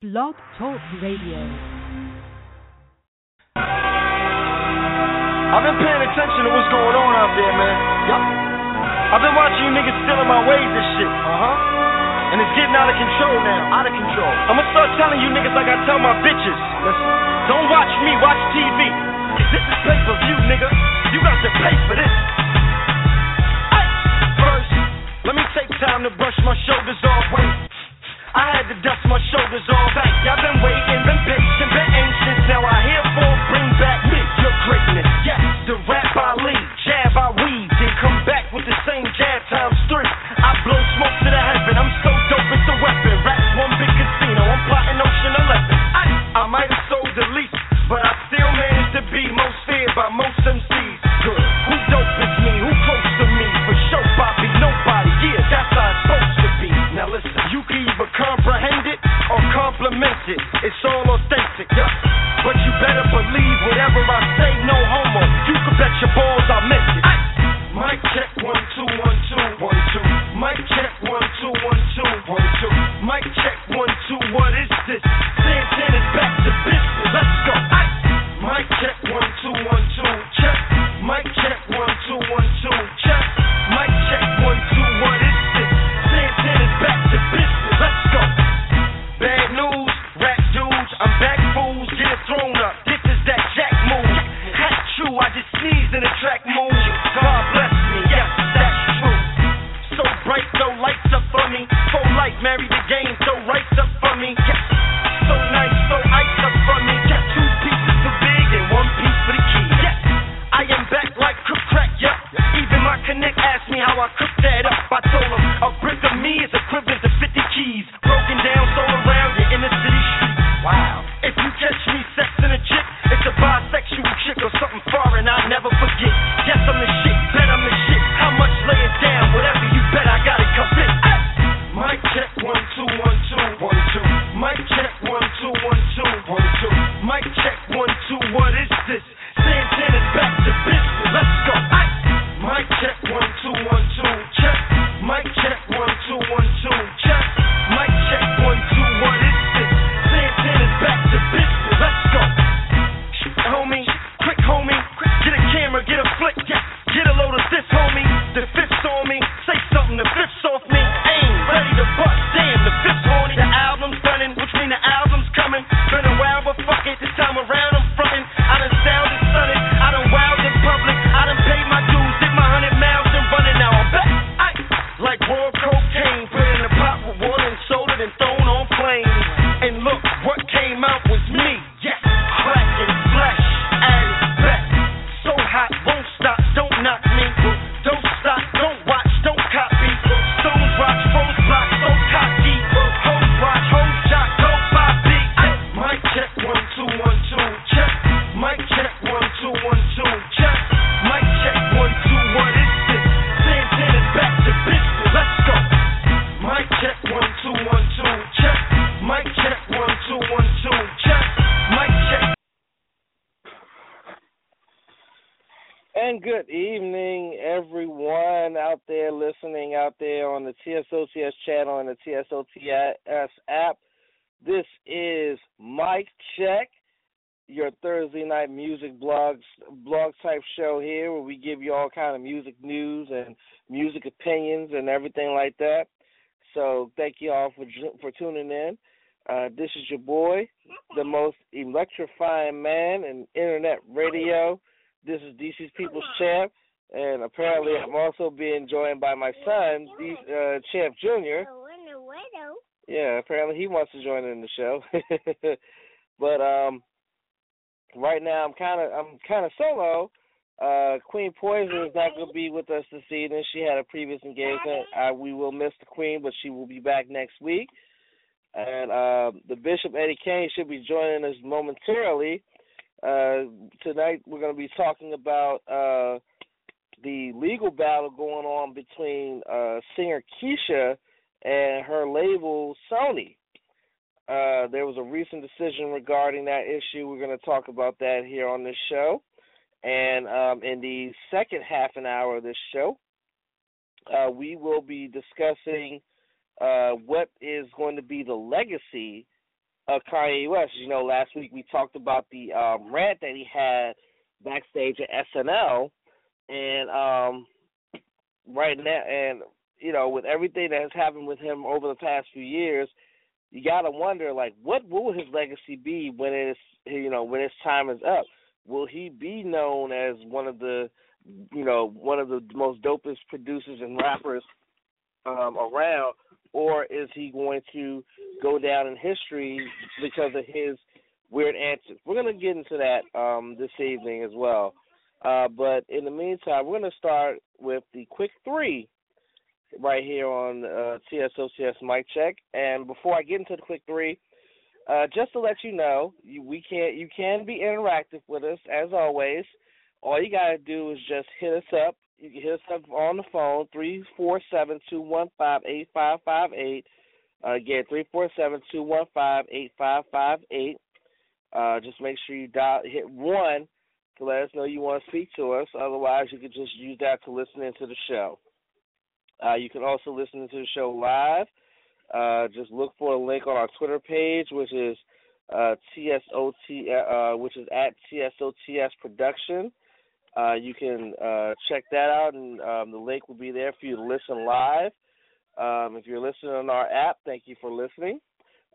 Blog Talk Radio. I've been paying attention to what's going on out there, man. Yep. I've been watching you niggas stealing my ways and shit. Uh huh. And it's getting out of control now. Out of control. I'ma start telling you niggas like I tell my bitches. Listen. Don't watch me, watch TV. This is pay per view, nigga. You got to pay for this. Hey. First, let me take time to brush my shoulders off. Wait. I had to dust my shoulders all back. I've been waiting, been patient, been anxious. Now I here for bring back me, your greatness. for tuning in. Uh, this is your boy, the most electrifying man in internet radio. This is DC's People's Champ, and apparently I'm also being joined by my son, D- uh, Champ Jr. Yeah, apparently he wants to join in the show. but um, right now I'm kind of I'm kind of solo uh, Queen Poison is not going to be with us this evening. She had a previous engagement. Uh, we will miss the Queen, but she will be back next week. And uh, the Bishop Eddie Kane should be joining us momentarily. Uh, tonight we're going to be talking about uh, the legal battle going on between uh, singer Keisha and her label Sony. there was a recent decision regarding that issue. We're going to talk about that here on this show. And um, in the second half an hour of this show, uh, we will be discussing uh, what is going to be the legacy of Kanye West. You know, last week we talked about the um, rant that he had backstage at SNL, and um, right now, and you know, with everything that has happened with him over the past few years, you gotta wonder like, what will his legacy be when it's you know when his time is up? Will he be known as one of the, you know, one of the most dopest producers and rappers um, around, or is he going to go down in history because of his weird answers? We're going to get into that um, this evening as well. Uh, but in the meantime, we're going to start with the quick three right here on uh, TSOTS Mic Check. And before I get into the quick three, uh, just to let you know, you, we can you can be interactive with us as always. All you gotta do is just hit us up. You can hit us up on the phone three four seven two one five eight five five eight. Uh, again, three four seven two one five eight five five eight. Uh, just make sure you dial hit one to let us know you want to speak to us. Otherwise, you can just use that to listen into the show. Uh, you can also listen to the show live. Uh, just look for a link on our Twitter page, which is uh, TSOT, uh, which is at TSOTS Production. Uh, you can uh, check that out, and um, the link will be there for you to listen live. Um, if you're listening on our app, thank you for listening.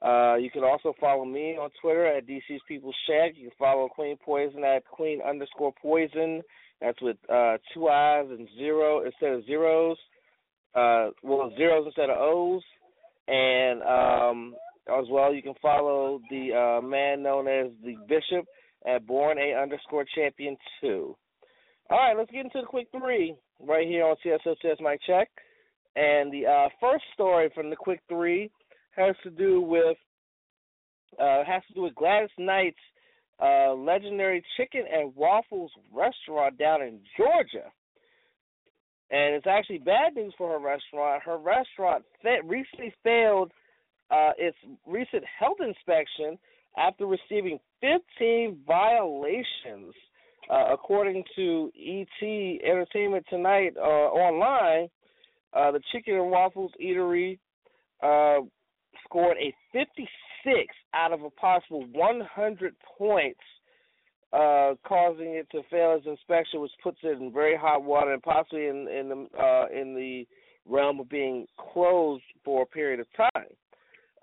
Uh, you can also follow me on Twitter at DC's People's Champ. You can follow Queen Poison at Queen underscore Poison. That's with uh, two I's and zero instead of zeros uh, well, zeros instead of O's. And um, as well, you can follow the uh, man known as the Bishop at Born A underscore Champion 2. All right, let's get into the quick three right here on TSOTS Mic Check. And the uh, first story from the quick three has to do with uh, has to do with Gladys Knight's uh, legendary chicken and waffles restaurant down in Georgia. And it's actually bad news for her restaurant. Her restaurant fa- recently failed uh, its recent health inspection after receiving 15 violations. Uh, according to ET Entertainment Tonight uh, online, uh, the Chicken and Waffles Eatery uh, scored a 56 out of a possible 100 points uh, causing it to fail its inspection, which puts it in very hot water and possibly in in the uh, in the realm of being closed for a period of time.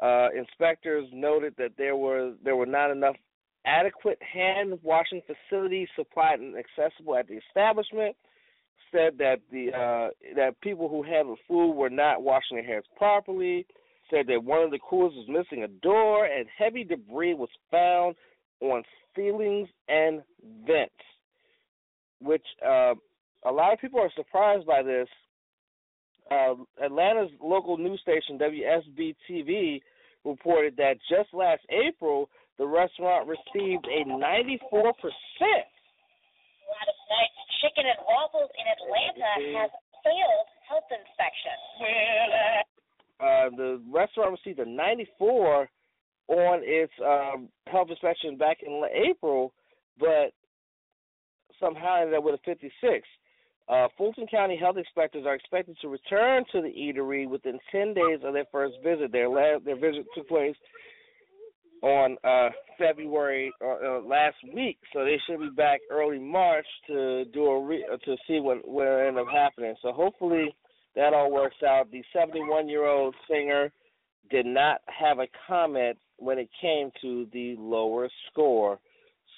Uh, inspectors noted that there were there were not enough adequate hand washing facilities supplied and accessible at the establishment. Said that the uh, that people who handled food were not washing their hands properly. Said that one of the coolers was missing a door and heavy debris was found on ceilings and vents, which uh, a lot of people are surprised by this. Uh, Atlanta's local news station WSB TV reported that just last April, the restaurant received a 94 percent. Chicken and Waffles in Atlanta has failed health inspection. Uh, the restaurant received a 94 on its um, health inspection back in April, but somehow ended up with a 56. Uh, Fulton County health inspectors are expected to return to the eatery within 10 days of their first visit. Their their visit took place on uh, February uh, uh, last week, so they should be back early March to do a re- uh, to see what what end up happening. So hopefully that all works out. The 71 year old singer did not have a comment when it came to the lower score.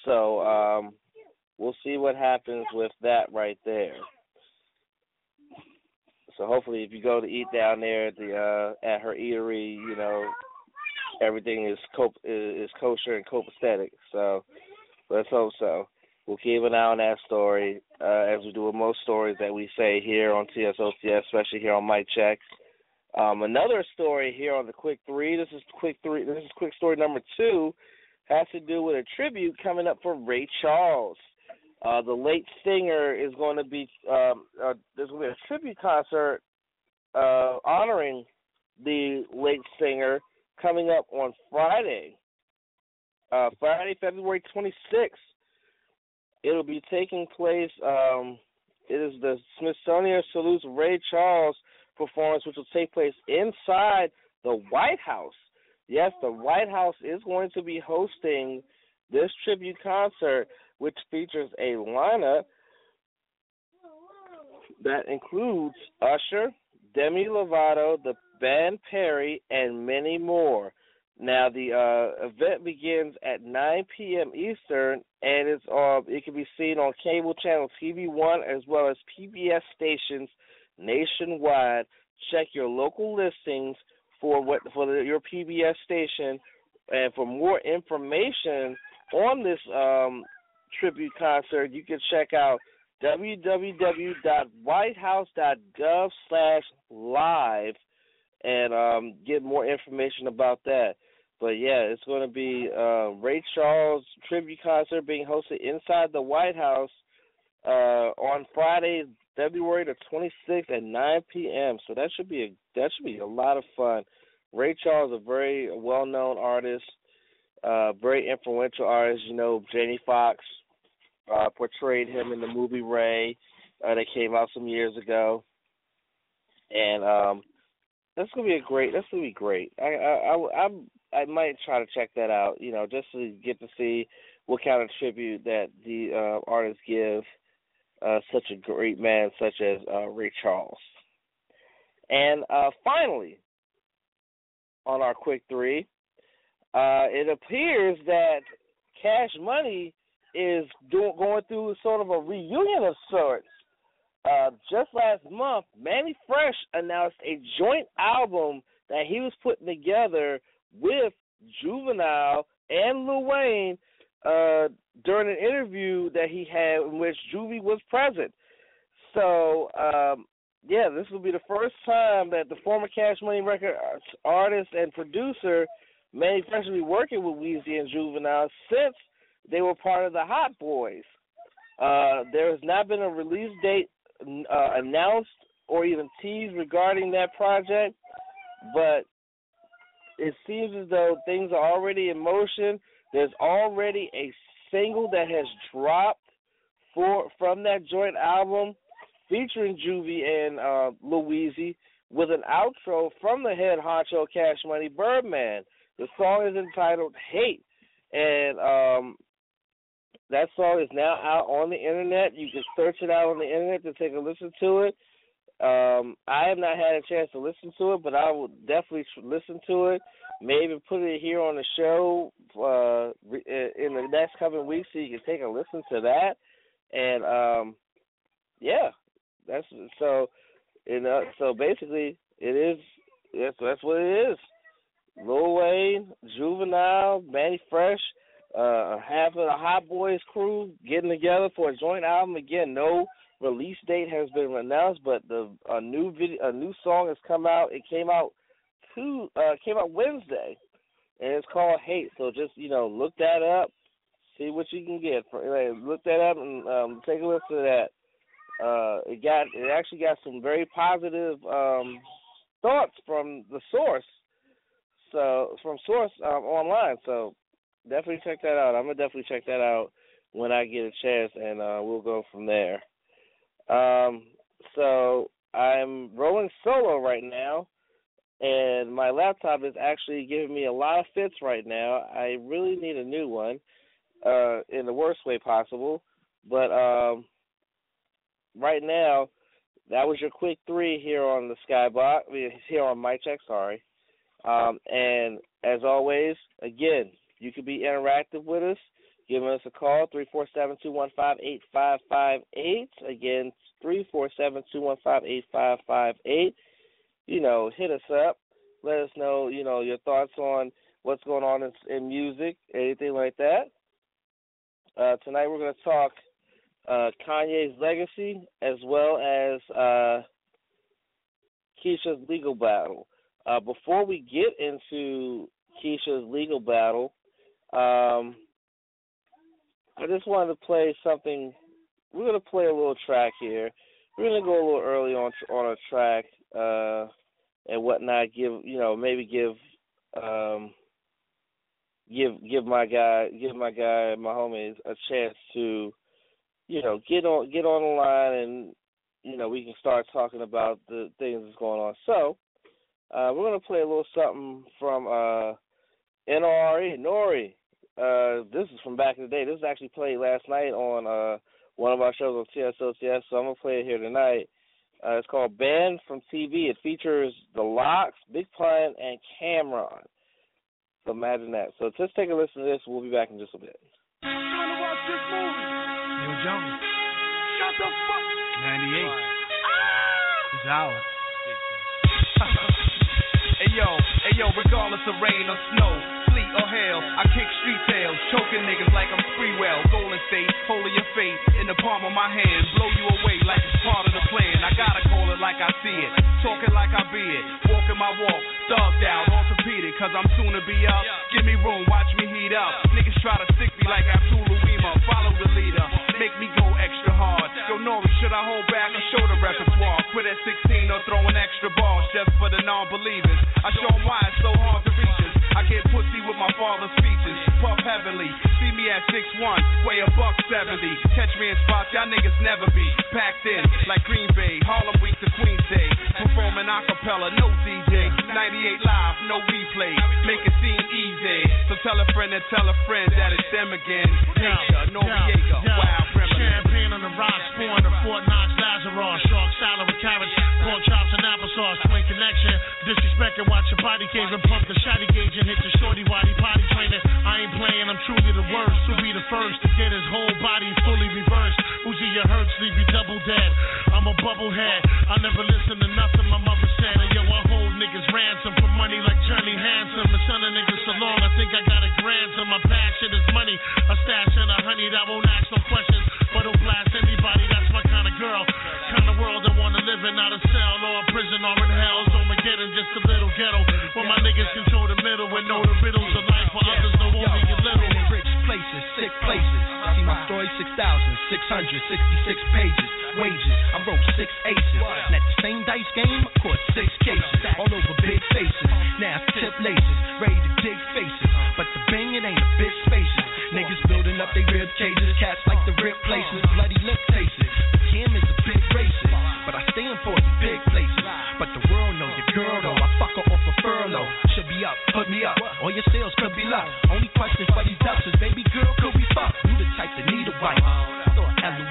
So um, we'll see what happens with that right there. So hopefully, if you go to eat down there at the uh, at her eatery, you know everything is co- is kosher and copacetic. So let's hope so. We'll keep an eye on that story uh, as we do with most stories that we say here on TSOTS, especially here on Mic Checks. Um, another story here on the quick three. This is quick three. This is quick story number two. Has to do with a tribute coming up for Ray Charles. Uh, the late singer is going to be um, uh, there's going to be a tribute concert uh, honoring the late singer coming up on Friday, uh, Friday, February 26th. It'll be taking place. Um, it is the Smithsonian salutes Ray Charles performance, which will take place inside the White House. yes, the White House is going to be hosting this tribute concert, which features a lineup that includes Usher, Demi Lovato, the band Perry, and many more. Now the uh, event begins at 9 p.m. Eastern, and it's uh, it can be seen on cable channel TV One as well as PBS stations nationwide. Check your local listings for what for the, your PBS station, and for more information on this um, tribute concert, you can check out www.whitehouse.gov/live and um, get more information about that. But yeah, it's going to be uh, Ray Charles tribute concert being hosted inside the White House uh, on Friday, February the 26th at 9 p.m. So that should be a that should be a lot of fun. Ray Charles, a very well-known artist, uh, very influential artist. You know, Jamie Foxx uh, portrayed him in the movie Ray uh, that came out some years ago, and um, that's gonna be a great. That's gonna be great. I I I I, I might try to check that out. You know, just to get to see what kind of tribute that the uh, artists give uh, such a great man such as uh, Ray Charles. And uh, finally, on our quick three, uh, it appears that Cash Money is do- going through sort of a reunion of sorts. Uh, just last month, Mannie Fresh announced a joint album that he was putting together with Juvenile and Lil Wayne uh, during an interview that he had in which Juvie was present. So, um, yeah, this will be the first time that the former Cash Money Record artist and producer Fresh will be working with Weezy and Juvenile since they were part of the Hot Boys. Uh, there has not been a release date uh, announced or even teased regarding that project, but it seems as though things are already in motion. There's already a single that has dropped for from that joint album featuring Juvie and uh, Louise with an outro from the head honcho Cash Money Birdman. The song is entitled Hate, and um, that song is now out on the internet. You can search it out on the internet to take a listen to it. Um, I have not had a chance to listen to it, but I will definitely listen to it. Maybe put it here on the show uh, in the next coming weeks, so you can take a listen to that. And um, yeah, that's so. You know, so basically, it is. That's that's what it is. Lil Wayne, Juvenile, Mannie Fresh, uh, half of the Hot Boys crew getting together for a joint album. Again, no release date has been announced, but the a new video, a new song has come out. It came out two, uh, came out Wednesday, and it's called Hate. So just you know, look that up, see what you can get. Look that up and um, take a listen to that. Uh, it got it actually got some very positive um, thoughts from the source. So from source um, online. So definitely check that out. I'm gonna definitely check that out when I get a chance, and uh, we'll go from there. Um, so I'm rolling solo right now, and my laptop is actually giving me a lot of fits right now. I really need a new one, uh, in the worst way possible. But um, right now, that was your quick three here on the Skybox, here on my check. Sorry. Um, and as always, again, you can be interactive with us. Give us a call, 347-215-8558. Again, 347-215-8558. You know, hit us up. Let us know, you know, your thoughts on what's going on in, in music, anything like that. Uh, tonight we're going to talk uh, Kanye's legacy as well as uh, Keisha's legal battle. Uh, before we get into Keisha's legal battle, um, I just wanted to play something. We're gonna play a little track here. We're gonna go a little early on on a track uh, and whatnot. Give you know maybe give um, give give my guy give my guy my homies a chance to you know get on get on the line and you know we can start talking about the things that's going on. So uh, we're gonna play a little something from uh, N-O-R-E, Nori. Uh, this is from back in the day. This was actually played last night on uh, one of our shows on TSOTS, so I'm going to play it here tonight. Uh, it's called Banned from TV. It features The Lox, Big Pun, and Cam'ron. So imagine that. So just take a listen to this. We'll be back in just a bit. Trying to watch this movie. Neil Jones. Shut the fuck. 98. Ah! It's ours. hey yo, hey yo, regardless of rain or snow, hail, I kick street tails, choking niggas like I'm Sprewell. Golden State, holding your fate in the palm of my hand, blow you away like it's part of the plan. I gotta call it like I see it, talking like I be it, walking my walk, thugged out, orthopedic, cause I'm soon to be up. Give me room, watch me heat up. Niggas try to stick me like Abdul follow the leader, make me go extra hard. Yo, Nori, should I hold back or show the repertoire? Quit at 16 or throwing extra balls just for the non-believers. I show show 'em why it's so hard to reach. I get pussy with my father's speeches, puff heavily. See me at 6'1, weigh a buck 70. Catch me in spots y'all niggas never be. Packed in like Green Bay, Harlem Week to Queens Day. Performing a cappella, no DJ. 98 live, no replay. Make it seem easy. So tell a friend and tell a friend that it's them again. Nature, Noriega, wild reminiscence. The rocks, pouring the Fort Knox Lazarus. Shark salad with carrots, pork chops and applesauce. Twin connection, disrespect and watch your body cave and pump the shotty gauge and hit the shorty waddy potty training. I ain't playing, I'm truly the worst. To be the first to get his whole body fully reversed. Uzi your hurts, leave you double dead. I'm a bubblehead. I never listen to nothing my mother said. And yo, I hold niggas ransom for money like Johnny Handsome. The son of niggas so long, I think I got a grand, grandson. My passion is money. A stash and a honey that won't ask no questions. Don't blast anybody, that's my kind of girl. Kind of world I wanna live in, not a cell or a prison or in hell. Armageddon, just a little ghetto. Where my niggas control the middle and know the riddles of life. While others know only get little. rich places, sick places. See my story, 6,666 pages. Wages, I wrote six aces. And at the same dice game, I caught six cases. All over big faces. Now tip laces, ready to dig Building up their rib cages. Cats like the rip places, bloody lip faces. Kim is a big racist. But I stand for the big places. But the world know your girl though. I fuck her off a furlough. Should be up, put me up. All your sales could be luck. Only question for these ducks is, baby girl, could we fuck? You the type that need a wife.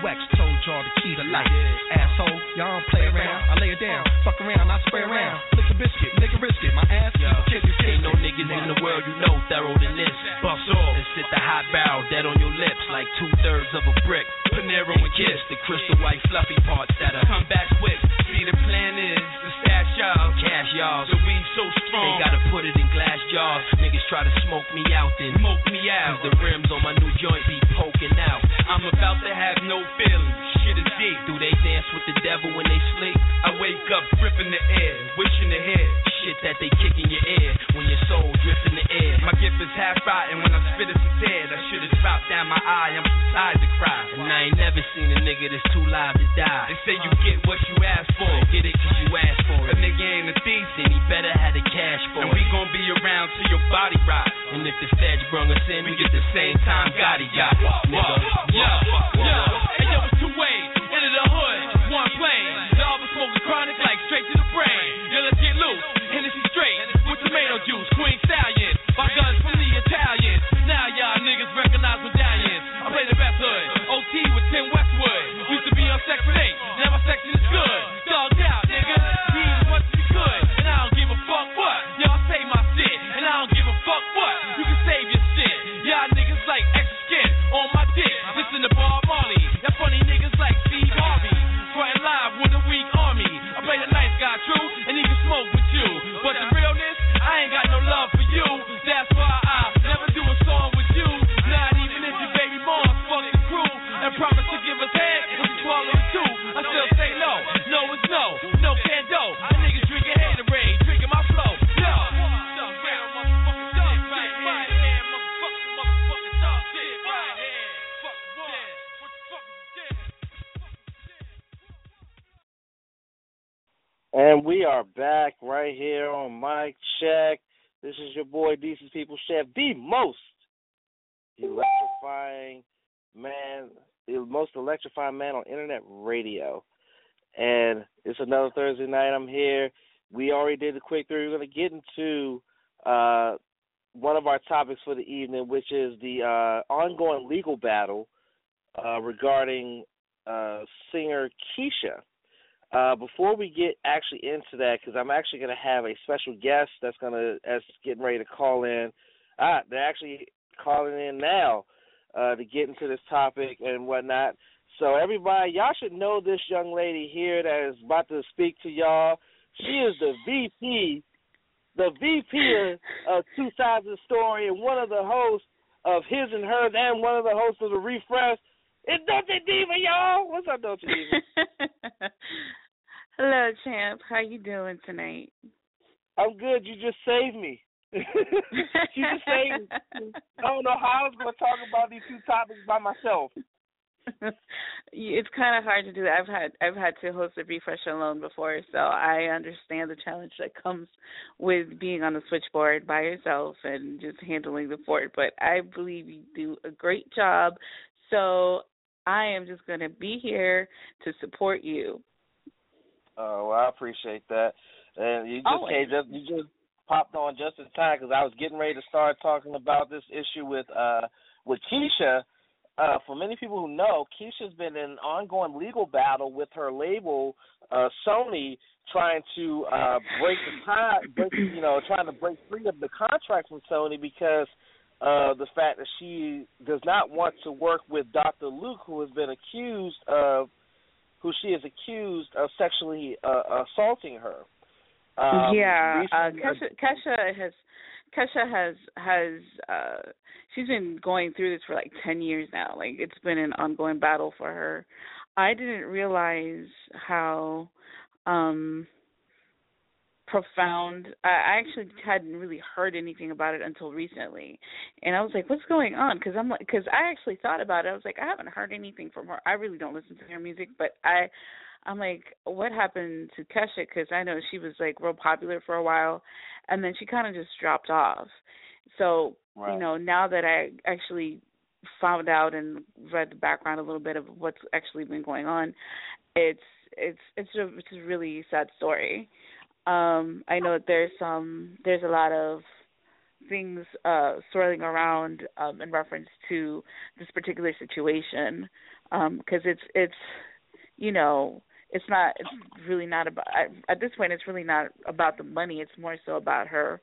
LUX told y'all the key to life. Asshole, y'all don't play around. I lay it down, fuck around, I spray around. Flick a biscuit, nigga risk it. My ass, you kick it, kick Ain't no niggas in the world you know thorough than this. Bust off and sit the hot barrel dead on your lips like two thirds of a brick. Panero and kiss the crystal white fluffy parts that'll come back quick. See the plan is to stash y'all, cash y'all. So we so strong, they gotta put it in glass jars. Niggas try to smoke me out, then smoke me out. Cause the rims on my new joint be poking out. I'm about to have no feelings. Shit deep. Do they dance with the devil when they sleep? I wake up gripping the air, wishing to hear shit that they kick in your ear when your soul drifts in the air. My gift is half rotten when I spit it's dead. I should have dropped down my eye. I'm too tired to cry. And I ain't never seen a nigga that's too live to die. They say you get what you ask for. Get it cause you ask for it. A nigga ain't a thief, then he better have the cash for and it. And we gon' be around till your body rot. And if the feds brung us in, we get the same time Gotti got. Nigga. Yo, yo. We are back right here on Mic Check. This is your boy, DC's People's Champ, the most electrifying man, the most electrifying man on internet radio. And it's another Thursday night. I'm here. We already did a quick three. We're going to get into uh, one of our topics for the evening, which is the uh, ongoing legal battle uh, regarding uh, singer Kesha. Uh, before we get actually into that, because I'm actually going to have a special guest that's going to that's getting ready to call in. Ah, they're actually calling in now uh, to get into this topic and whatnot. So everybody, y'all should know this young lady here that is about to speak to y'all. She is the VP, the VP of, Two Sides of the Story, and one of the hosts of His and Hers, and one of the hosts of the Refresh. It's Dolce Diva, y'all. What's up, Dolce Diva? Hello, champ. How you doing tonight? I'm good. You just saved me. you just saved me. I don't know how I was going to talk about these two topics by myself. it's kind of hard to do that. I've had I've had to host a refresh alone before, so I understand the challenge that comes with being on the switchboard by yourself and just handling the fort. But I believe you do a great job. So I am just going to be here to support you. Oh, well, I appreciate that. And you just came, just you just popped on just in time because I was getting ready to start talking about this issue with uh with Keisha. Uh, for many people who know, Keisha's been in an ongoing legal battle with her label, uh, Sony, trying to uh, break the tie, break, you know, trying to break free of the contract from Sony because uh, the fact that she does not want to work with Dr. Luke, who has been accused of who she is accused of sexually uh, assaulting her. Um, yeah, uh, Kesha, Kesha has Kesha has has uh she's been going through this for like 10 years now. Like it's been an ongoing battle for her. I didn't realize how um profound. I actually hadn't really heard anything about it until recently, and I was like, "What's going on?" Because I'm like, because I actually thought about it. I was like, I haven't heard anything from her. I really don't listen to her music, but I, I'm like, what happened to Kesha? Because I know she was like real popular for a while, and then she kind of just dropped off. So right. you know, now that I actually found out and read the background a little bit of what's actually been going on, it's it's it's a it's a really sad story. Um, I know that there's some there's a lot of things uh, swirling around um, in reference to this particular situation because um, it's it's you know it's not it's really not about at this point it's really not about the money it's more so about her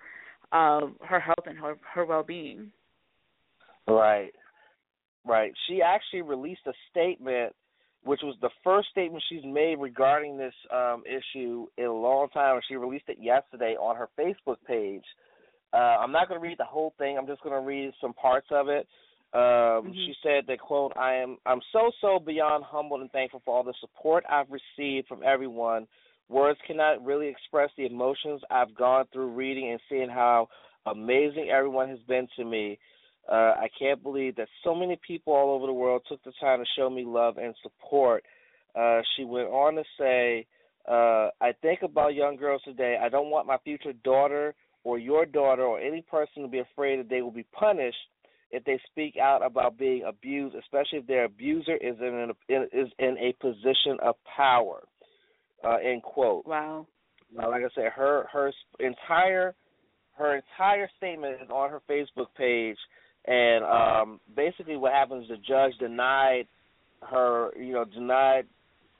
uh, her health and her her well being. Right, right. She actually released a statement which was the first statement she's made regarding this um, issue in a long time. And she released it yesterday on her Facebook page. Uh, I'm not going to read the whole thing. I'm just going to read some parts of it. Um, mm-hmm. She said that quote, "I am I'm so so beyond humbled and thankful for all the support I've received from everyone. Words cannot really express the emotions I've gone through reading and seeing how amazing everyone has been to me. Uh, I can't believe that so many people all over the world took the time to show me love and support. Uh, she went on to say, uh, I think about young girls today. I don't want my future daughter or your daughter or any person to be afraid that they will be punished if they speak out about being abused, especially if their abuser is in, an, is in a position of power. Uh, end quote. Wow. Now, like I said, her her entire her entire statement is on her Facebook page and um basically what happens the judge denied her you know denied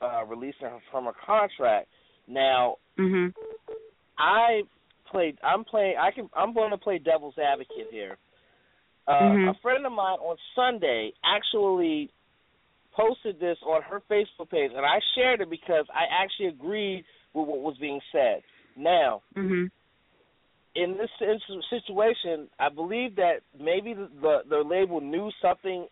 uh releasing her from her contract. Now hmm i played i'm playing i can i'm going to play devil's advocate here. Uh mm-hmm. a friend of mine on sunday actually posted this on her facebook page and i shared it because i actually agreed with what was being said. Now hmm in this situation, I believe that maybe the the, the label knew something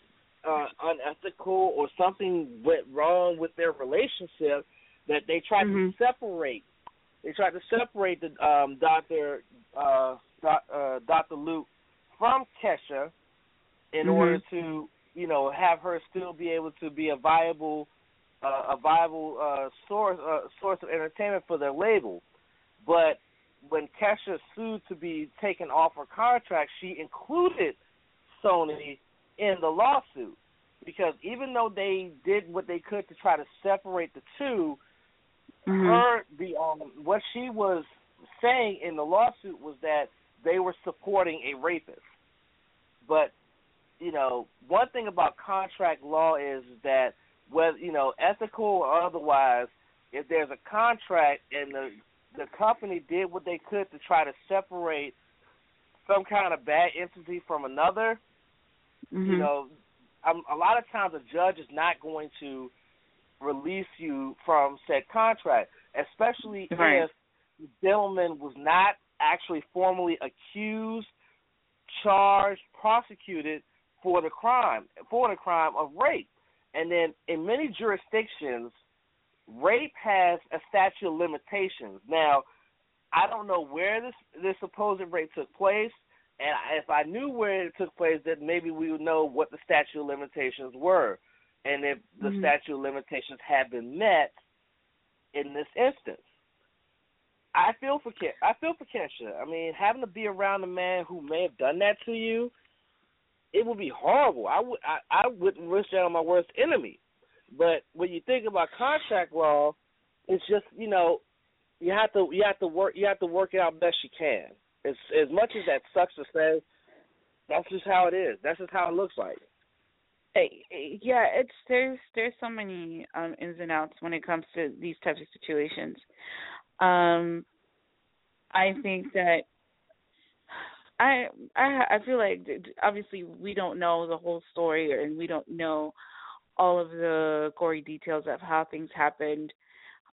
uh, unethical or something went wrong with their relationship that they tried mm-hmm. to separate. They tried to separate the um, Doctor uh, doc, uh, Doctor Luke from Kesha in mm-hmm. order to you know have her still be able to be a viable uh, a viable uh, source uh, source of entertainment for their label, but when Kesha sued to be taken off her contract, she included Sony in the lawsuit because even though they did what they could to try to separate the 2 mm-hmm. her the um what she was saying in the lawsuit was that they were supporting a rapist. But you know, one thing about contract law is that whether you know ethical or otherwise, if there's a contract and the the company did what they could to try to separate some kind of bad entity from another, mm-hmm. you know, um, a lot of times a judge is not going to release you from said contract, especially right. if the gentleman was not actually formally accused, charged, prosecuted for the crime, for the crime of rape. And then in many jurisdictions, rape has a statute of limitations. Now, I don't know where this this supposed rape took place, and if I knew where it took place, then maybe we would know what the statute of limitations were, and if the mm-hmm. statute of limitations had been met in this instance. I feel for Ke- I feel for Kesha. I mean, having to be around a man who may have done that to you, it would be horrible. I would I, I wouldn't wish that on my worst enemy. But when you think about contract law, it's just you know you have to you have to work you have to work it out best you can. As as much as that sucks to say, that's just how it is. That's just how it looks like. Yeah, it's there's there's so many um ins and outs when it comes to these types of situations. Um, I think that I I I feel like obviously we don't know the whole story and we don't know all of the gory details of how things happened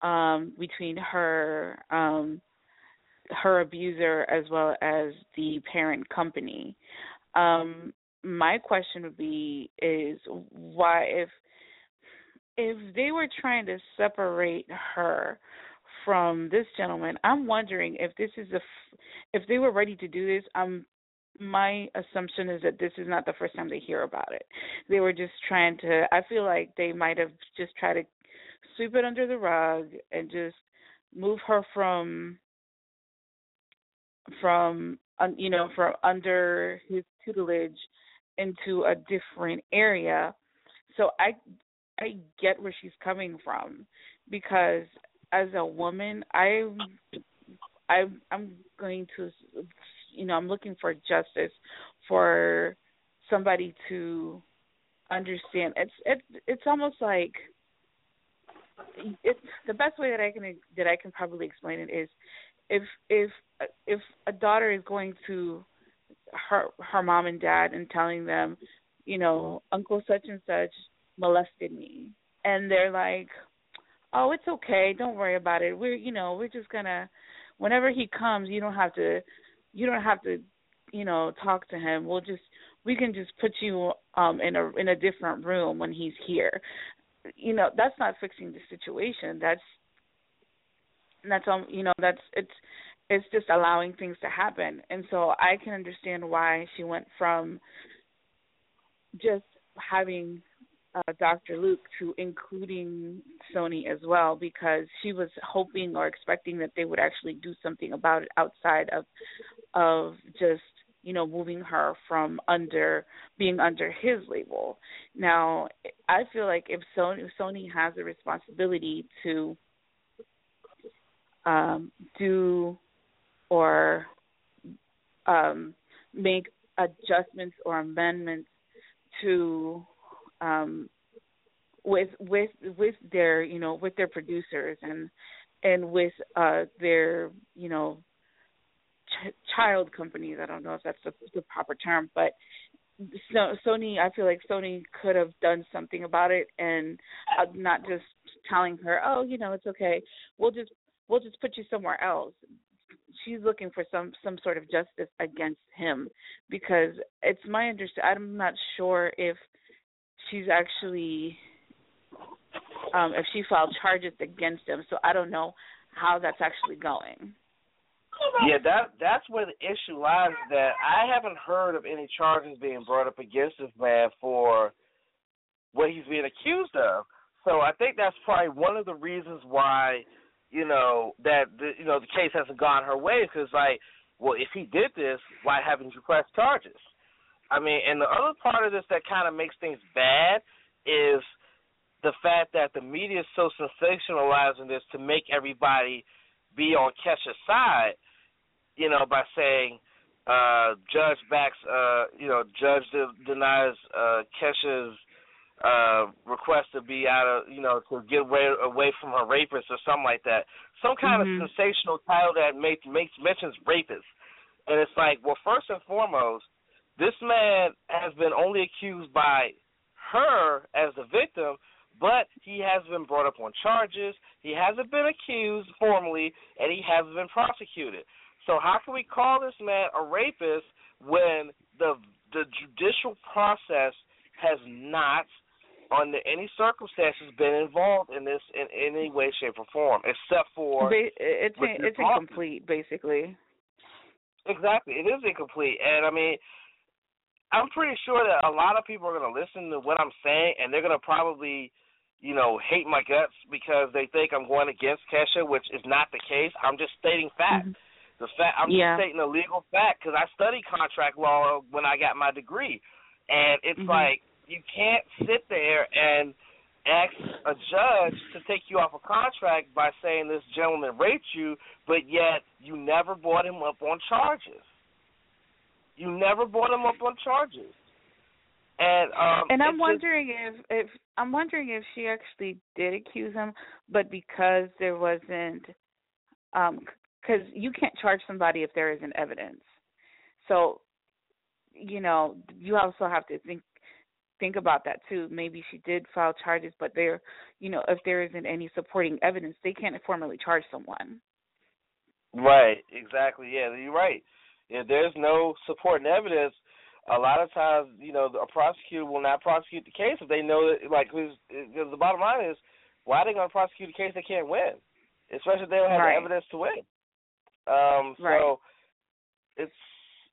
um between her um her abuser as well as the parent company. Um my question would be is why if if they were trying to separate her from this gentleman. I'm wondering if this is a, if they were ready to do this. I'm my assumption is that this is not the first time they hear about it. They were just trying to. I feel like they might have just tried to sweep it under the rug and just move her from from you know from under his tutelage into a different area. So I I get where she's coming from because as a woman, I I I'm going to you know, I'm looking for justice for somebody to understand. It's it's it's almost like it's the best way that I can that I can probably explain it is if if if a daughter is going to her her mom and dad and telling them, you know, uncle such and such molested me and they're like, oh, it's okay. Don't worry about it. We're, you know, we're just gonna. Whenever he comes, you don't have to. You don't have to, you know, talk to him. We'll just. We can just put you um in a in a different room when he's here. You know, that's not fixing the situation. That's. That's um. You know, that's it's. It's just allowing things to happen, and so I can understand why she went from just having uh, Dr. Luke to including Sony as well because she was hoping or expecting that they would actually do something about it outside of of just you know moving her from under being under his label. Now, I feel like if Sony Sony has a responsibility to um, do or um, make adjustments or amendments to um with with with their you know with their producers and and with uh their you know ch- child companies i don't know if that's the, the proper term but so sony i feel like sony could have done something about it and uh, not just telling her oh you know it's okay. We'll just we'll just put you somewhere else. She's looking for some some sort of justice against him because it's my understanding i'm not sure if she's actually um if she filed charges against him. So I don't know how that's actually going. Yeah, that that's where the issue lies. That I haven't heard of any charges being brought up against this man for what he's being accused of. So I think that's probably one of the reasons why you know that the, you know the case hasn't gone her way because like, well, if he did this, why haven't you pressed charges? I mean, and the other part of this that kind of makes things bad is the fact that the media is so sensationalizing this to make everybody be on Kesha's side, you know, by saying, uh, judge backs, uh, you know, judge de- denies uh, Kesha's uh, request to be out of, you know, to get away away from her rapist or something like that. Some kind Mhm. of sensational title that makes makes mentions rapist, and it's like, well, first and foremost, this man has been only accused by her as the victim, but he has been brought up on charges. He hasn't been accused formally, and he hasn't been prosecuted. So how can we call this man a rapist when the the judicial process has not, under any circumstances, been involved in this in, any way, shape, or form, except for Ba- it's with in- your it's incomplete, basically. Exactly, it is incomplete, and I mean, I'm pretty sure that a lot of people are going to listen to what I'm saying, and they're going to probably, you know, hate my guts because they think I'm going against Kesha, which is not the case. I'm just stating fact. Mhm. The fact I'm Yeah. just stating a legal fact because I studied contract law when I got my degree, and it's Mhm. like you can't sit there and ask a judge to take you off a contract by saying this gentleman raped you, but yet you never brought him up on charges. You never brought him up on charges. And um and I'm it's just- wondering if if I'm wondering if she actually did accuse him, but because there wasn't, um, because you can't charge somebody if there isn't evidence. So, you know, you also have to think think about that too. Maybe she did file charges, but there, you know, if there isn't any supporting evidence, they can't formally charge someone. Right, exactly. Yeah, you're right. If there's no supporting evidence, a lot of times, you know, a prosecutor will not prosecute the case if they know that, like, who's, the bottom line is, why are they going to prosecute a case they can't win? Especially if they don't have Right. the evidence to win. Um, so Right. it's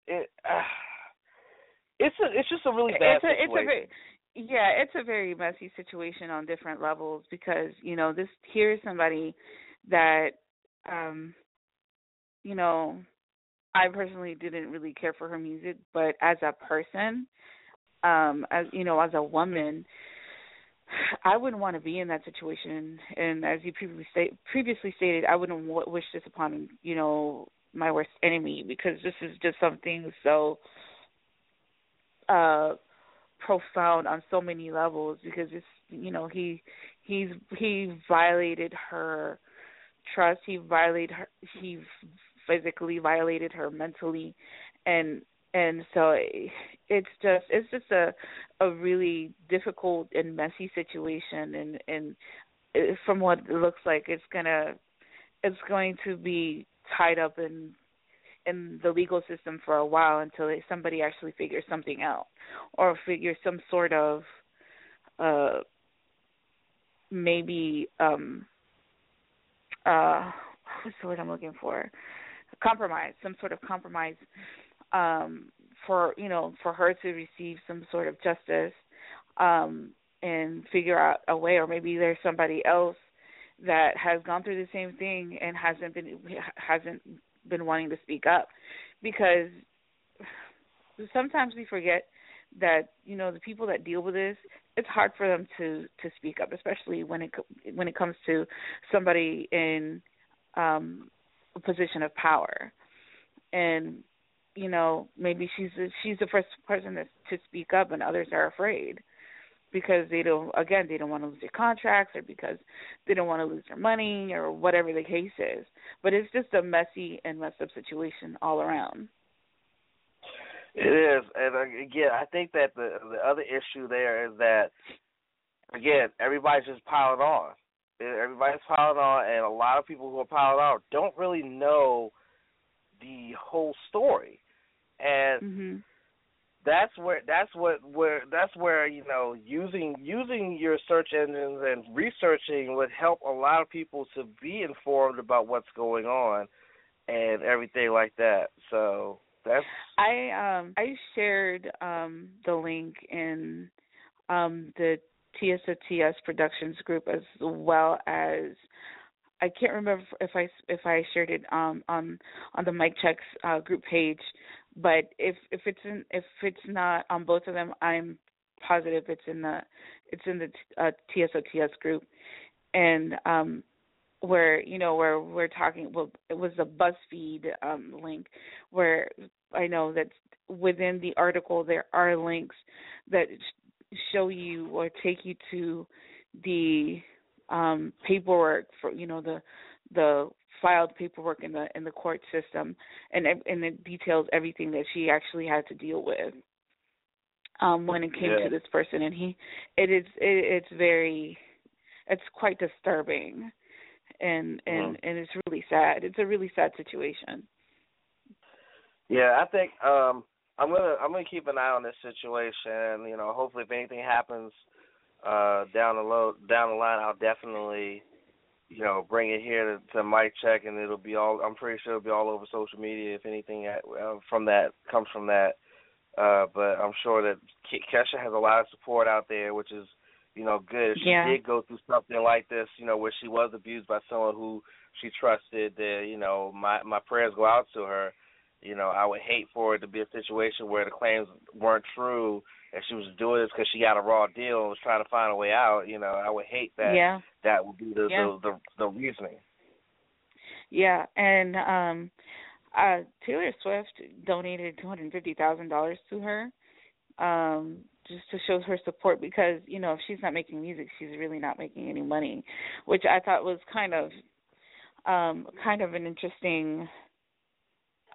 it. Uh, it's a it's just a really bad it's a it's a very yeah it's a very messy situation on different levels because you know this here's somebody that um you know i personally didn't really care for her music but as a person um as you know as a woman I wouldn't want to be in that situation, and as you previously sta- previously stated, I wouldn't w- wish this upon you know my worst enemy because this is just something so uh profound on so many levels because it's you know he he's he violated her trust. He violated her he physically violated her mentally and and so it's just it's just a a really difficult and messy situation and and from what it looks like it's gonna it's going to be tied up in in the legal system for a while until somebody actually figures something out or figures some sort of uh maybe um uh what's the word I'm looking for? Compromise, some sort of compromise um for you know, for her to receive some sort of justice um and figure out a way or maybe there's somebody else that has gone through the same thing and hasn't been hasn't been wanting to speak up. Because sometimes we forget that you know the people that deal with this it's hard for them to to speak up especially when it when it comes to somebody in um a position of power. And you know maybe she's the, she's the first person that, to speak up and others are afraid because they don't again they don't want to lose their contracts or because they don't want to lose their money or whatever the case is. But it's just a messy and messed up situation all around. It is, and uh, again, I think that the the other issue there is that again, everybody's just piling on. Everybody's piling on, and a lot of people who are piling on don't really know the whole story, and mhm that's where that's what where that's where you know using using your search engines and researching would help a lot of people to be informed about what's going on and everything like that. So that's I um I shared um the link in um the TSOTS Productions group as well as I can't remember if I if I shared it um on on the Mic Checks uh group page, but if if it's in if it's not on both of them, I'm positive it's in the it's in the uh, TSOTS group, and um where you know where we're talking well it was a BuzzFeed um link where I know that within the article there are links that show you or take you to the um paperwork for you know the the filed paperwork in the in the court system and and it details everything that she actually had to deal with um when it came Yeah. to this person. And he it is it, it's very it's quite disturbing and and and it's really sad. It's a really sad situation. Yeah, I think um I'm gonna I'm gonna keep an eye on this situation. You know, hopefully if anything happens uh down the low down the line, I'll definitely you know bring it here to, to Mic Check, and it'll be all. I'm pretty sure it'll be all over social media if anything at, uh, from that comes from that. Uh, but I'm sure that Kesha has a lot of support out there, which is you know good. If she Yeah. did go through something like this, you know, where she was abused by someone who she trusted, that you know my my prayers go out to her you know, I would hate for it to be a situation where the claims weren't true and she was doing this because she got a raw deal and was trying to find a way out. You know, I would hate that. yeah That would be the Yeah. the, the the reasoning. Yeah, and um uh Taylor Swift donated two hundred and fifty thousand dollars to her, um, just to show her support because, you know, if she's not making music she's really not making any money. Which I thought was kind of um kind of an interesting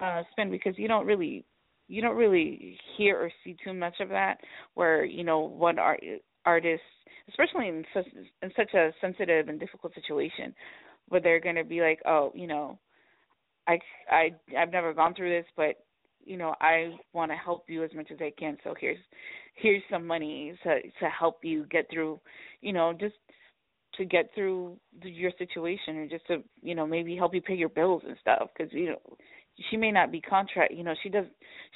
uh spin because you don't really you don't really hear or see too much of that where, you know, one art artist especially in such in such a sensitive and difficult situation where they're going to be like, oh, you know, I I I've never gone through this, but you know, I want to help you as much as I can. So here's here's some money to to help you get through, you know, just to get through your situation or just to you know maybe help you pay your bills and stuff because you know she may not be contract you know she does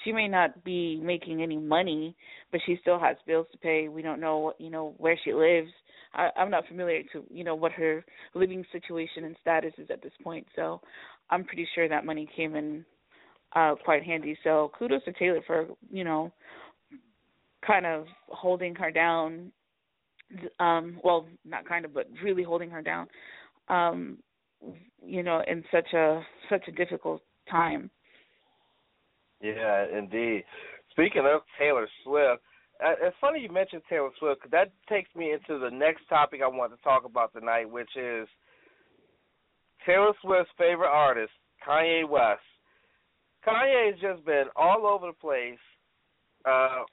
she may not be making any money but she still has bills to pay. We don't know you know where she lives. I i'm not familiar to you know what her living situation and status is at this point. So i'm pretty sure that money came in uh quite handy. So kudos to taylor for you know kind of holding her down. Um well not kind of but really holding her down um you know in such a such a difficult time Yeah, indeed. Speaking of Taylor Swift, uh, it's funny you mentioned Taylor Swift because that takes me into the next topic I want to talk about tonight, which is Taylor Swift's favorite artist, Kanye West. Kanye has just been all over the place, uh,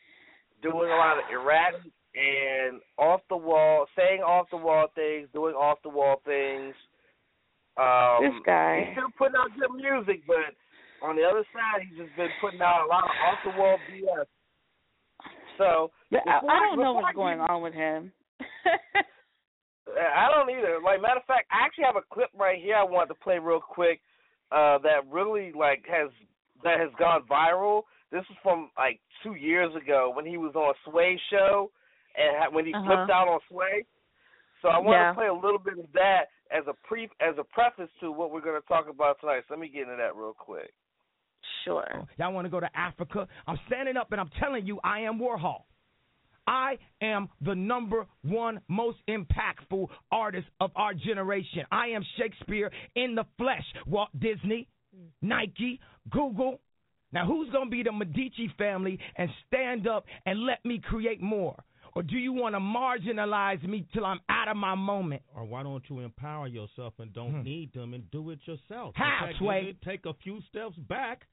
doing a lot of erratic and off the wall, saying off the wall things, doing off the wall things. Um, this guy He's still putting out good music, but on the other side, he's just been putting out a lot of off the wall BS. So I, I don't know I what's going get- on with him I don't either. Like matter of fact, I actually have a clip right here I want to play real quick. Uh, that really like has that has gone viral. This is from like two years ago when he was on Sway show and ha- when he Uh-huh. flipped out on Sway. So I want Yeah. to play a little bit of that as a pre as a preface to what we're going to talk about tonight. So let me get into that real quick. sure oh, Y'all want to go to Africa? I'm standing up and I'm telling you, I am Warhol. I am the number one most impactful artist of our generation. I am Shakespeare in the flesh. Walt Disney, mm. Nike, Google. Now, who's going to be the Medici family and stand up and let me create more? Or do you want to marginalize me till I'm out of my moment? Or why don't you empower yourself and don't Hmm. need them and do it yourself? How, Sway? you take a few steps back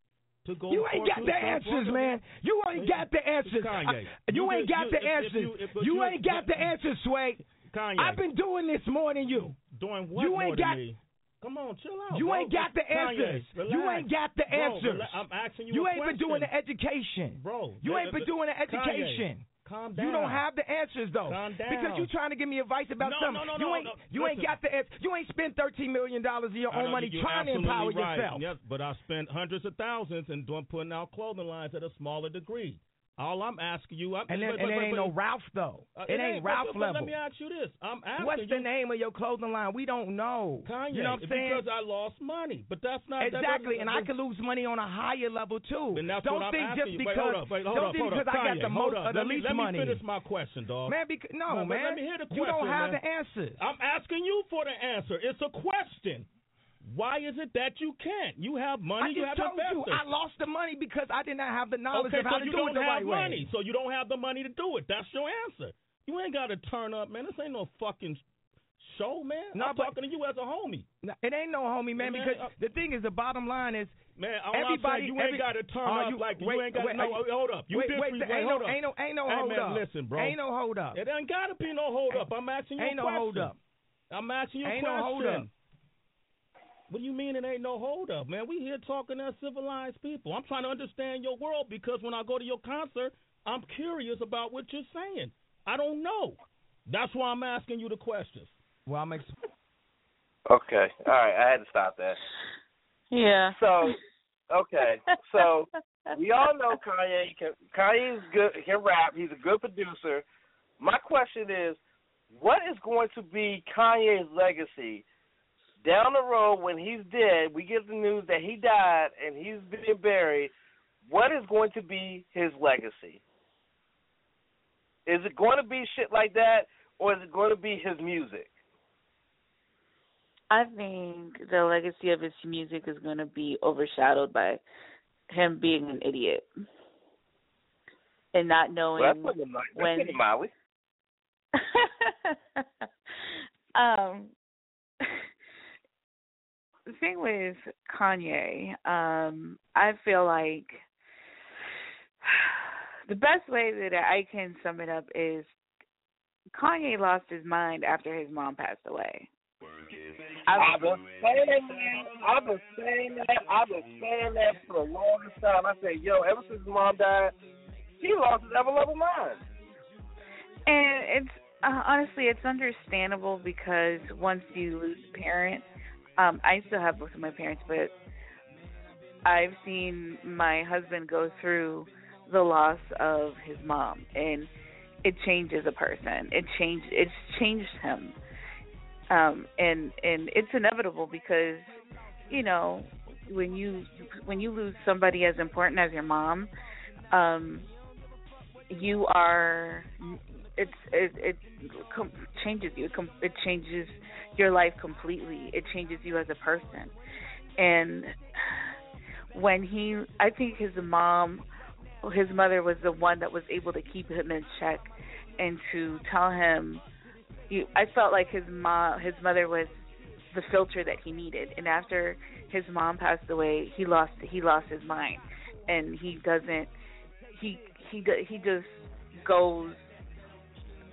to go. You ain't got the answers, man. You ain't got the answers. Kanye. You ain't got the answers. you- if- but You you- ain't got the answers, Sway. Kanye. I've been doing this more than you. doing what you more ain't than got- me? Come on, chill out. You bro. ain't got the Kanye, answers. You ain't got the Bro, answers. rela- I'm asking you. You ain't been doing the education. bro. You ain't been doing the Kanye, education. Calm down. You don't have the answers though. Calm down. Because you trying to give me advice about No, something. no, no, you no, ain't no. you ain't got the answer. You ain't spent thirteen million dollars of your own money trying to empower right. yourself. Yes, but I spent hundreds of thousands and doing putting out clothing lines at a smaller degree. All I'm asking you, I'm, And then and it ain't no Ralph though. uh, it ain't but- Ralph but, but level. Let me ask you this: I'm asking What's the you, name of your clothing line? We don't know. Kanye, you know what I'm saying? because I lost money, but that's not Exactly, doesn't- and I could lose money on a higher level too. And that's don't what I'm think just because Wait, hold up, don't think because. I got the most or the least let me money. finish my question, dog. Man, no, man. let me hear the you don't have the answers. I'm asking you for the answer. It's a question. Why is it that you can't? You have money. I just you have told investors. you I lost the money because I did not have the knowledge okay, of how so to you do it the have right money. way. So you don't have the money to do it. That's your answer. You ain't got to turn up, man. This ain't no fucking show, man. No, I'm but- talking to you as a homie. No, It ain't no homie, man. Man, because uh, the thing is, the bottom line is, Man, Everybody- saying, you every- ain't got to turn up you- like wait, you ain't got wait, no. you- hold up, you wait, wait, wait, ain't hold no, up. ain't no, ain't no hey, hold man, up. listen, bro. Ain't no hold up. It ain't got to be no hold up. I'm asking you Ain't a no question. hold up. I'm asking you a Ain't no hold up. What do you mean it ain't no hold up, man? We here talking as civilized people. I'm trying to understand your world because when I go to your concert, I'm curious about what you're saying. I don't know. That's why I'm asking you the questions. Well, I'm ex- Okay. All right. I had to stop that. Yeah. So, okay. So we all know Kanye. Can, Kanye good. He can rap. He's a good producer. My question is, what is going to be Kanye's legacy down the road when he's dead? We get the news that he died and he's being buried. What is going to be his legacy? Is it going to be shit like that, or is it going to be his music? I think the legacy of his music is going to be overshadowed by him being an idiot and not knowing Well, that's that's when putting it um the thing with Kanye, um, I feel like the best way that I can sum it up is Kanye lost his mind after his mom passed away. I've been saying that. I've been saying that. I've been saying that for the longest time. I said, yo, ever since his mom died, he lost his ever level mind. And it's uh, honestly, it's understandable because once you lose a parent, um, I still have both of my parents, but I've seen my husband go through the loss of his mom, and it changes a person. It changed. It's changed him, um, and and it's inevitable because you know when you when you lose somebody as important as your mom, um, you are it's it it com- changes you. It, com- it changes your life completely. It changes you as a person. And when he, I think his mom, his mother was the one that was able to keep him in check and to tell him. You, I felt like his mom, his mother was the filter that he needed. And after his mom passed away, he lost he lost his mind, and he doesn't. He he he just goes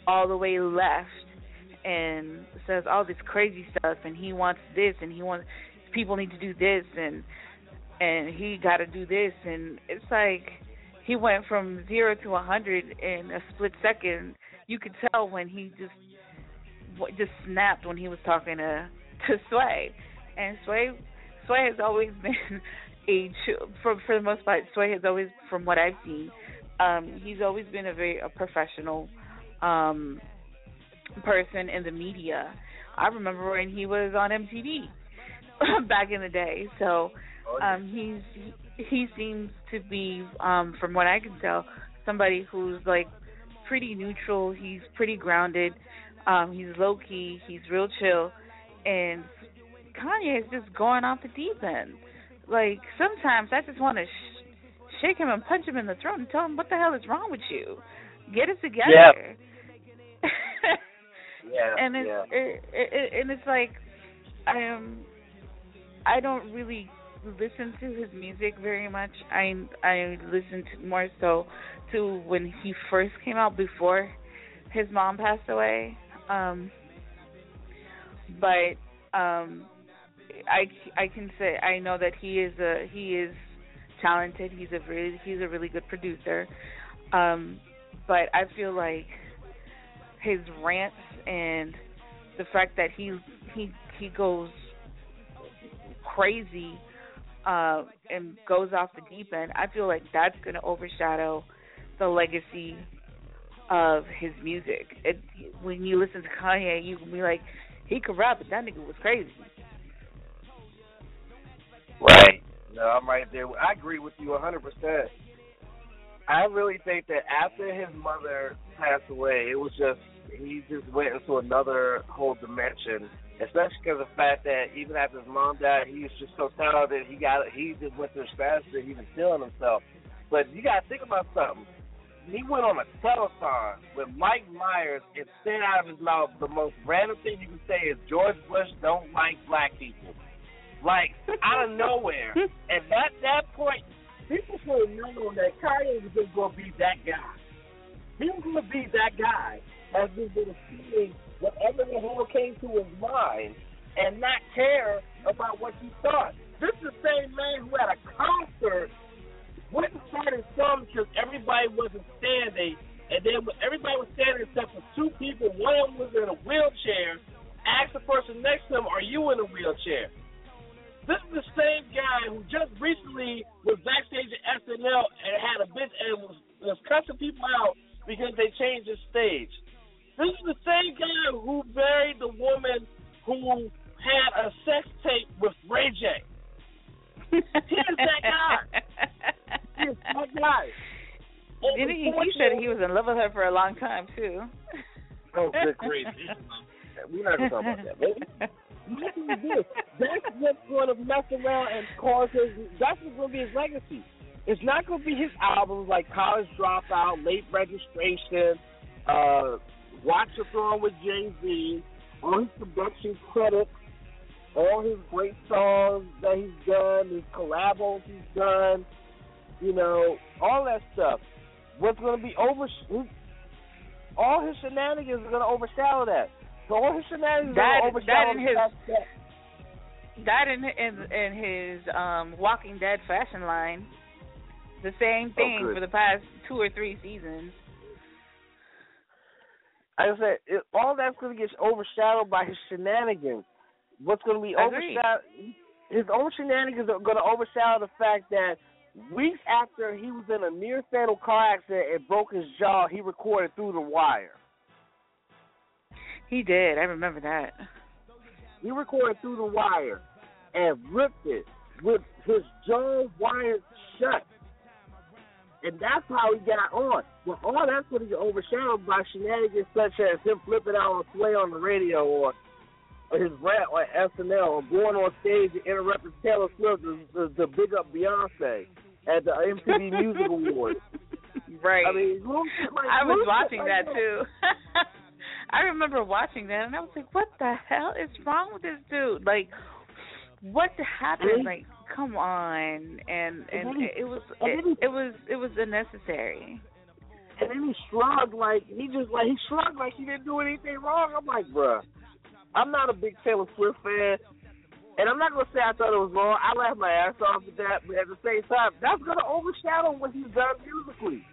all the way left and says all this crazy stuff and he wants this and he wants people need to do this and and he got to do this and it's like he went from 0 to a 100 in a split second. You could tell when he just just snapped when he was talking to to Sway. And Sway Sway has always been a for for the most part Sway has always from what I've seen um he's always been a very a professional um person in the media. I remember when he was on MTV back in the day. So um he's he, he seems to be um from what I can tell somebody who's like pretty neutral, he's pretty grounded. Um he's low key, he's real chill and Kanye is just going off the deep end. Like sometimes I just want to sh- shake him and punch him in the throat and tell him what the hell is wrong with you. Get it together. Yeah. Yeah, and it's yeah. it, it, it, and it's like I um I don't really listen to his music very much. I I listen to more so to when he first came out before his mom passed away. Um but um I I can say I know that he is a he is talented. He's a really he's a really good producer. Um but I feel like his rants and the fact that he he he goes crazy uh and goes off the deep end i feel like that's going to overshadow the legacy of his music it, when you listen to kanye you can be like he could rap but that nigga was crazy Right. No, I'm right there. I agree with you 100%. I really think that after his mother passed away, it was just he just went into another whole dimension. Especially because of the fact that even after his mom died, he was just so talented. He got he just went to his faster. He was killing himself. But you got to think about something. He went on a telethon with Mike Myers and said out of his mouth the most random thing you can say is George Bush don't like black people. Like out of nowhere. and at that point, people should have known that Kanye was just going to be that guy. He was going to be that guy as we've been seeing whatever the hell came to his mind and not care about what you thought. This is the same man who had a concert, wouldn't start his song because everybody wasn't standing, and then everybody was standing except for two people, one of them was in a wheelchair, asked the person next to him, are you in a wheelchair? This is the same guy who just recently was backstage at SNL and had a bitch and was, was cussing people out because they changed his stage. This is the same guy who married the woman who had a sex tape with Ray J. He is that guy. He is that guy. Didn't he, he said he was in love with her for a long time too. Oh, good grief! We're not gonna talk about that. Baby. Listen to this. That's what's going to mess around and cause his. That's what's going to be his legacy. It's not going to be his albums like College Dropout, Late Registration, uh, Watch the Throne with Jay Z, all his production credits, all his great songs that he's done, his collabos he's done, you know, all that stuff. What's going to be over? All his shenanigans are going to overshadow that. So all his shenanigans that, are going to overshadow that in his that. that in in in his um Walking Dead fashion line, the same thing good. for the past two or three seasons. I said, it, all that's going to get overshadowed by his shenanigans. What's going to be overshadowed? His own shenanigans are going to overshadow the fact that weeks after he was in a near fatal car accident and broke his jaw, he recorded through the wire. He did. I remember that. He recorded through the wire and ripped it with his jaw wired shut. And that's how he got on. Well, all that's going to overshadowed by shenanigans such as him flipping out on Sway on the radio or, or his rap on SNL or going on stage and interrupting Taylor Swift to, to, to big up Beyonce at the MTV Music Awards. Right. I mean, like I was watching like that too. I remember watching that, and I was like, "What the hell is wrong with this dude? Like, what happened? Like, come on!" And and then it was it, it was it was unnecessary. And then he shrugged like he just like he shrugged like he didn't do anything wrong. I'm like, bruh, I'm not a big Taylor Swift fan, and I'm not gonna say I thought it was wrong. I laughed my ass off at that, but at the same time, that's gonna overshadow what he's done musically.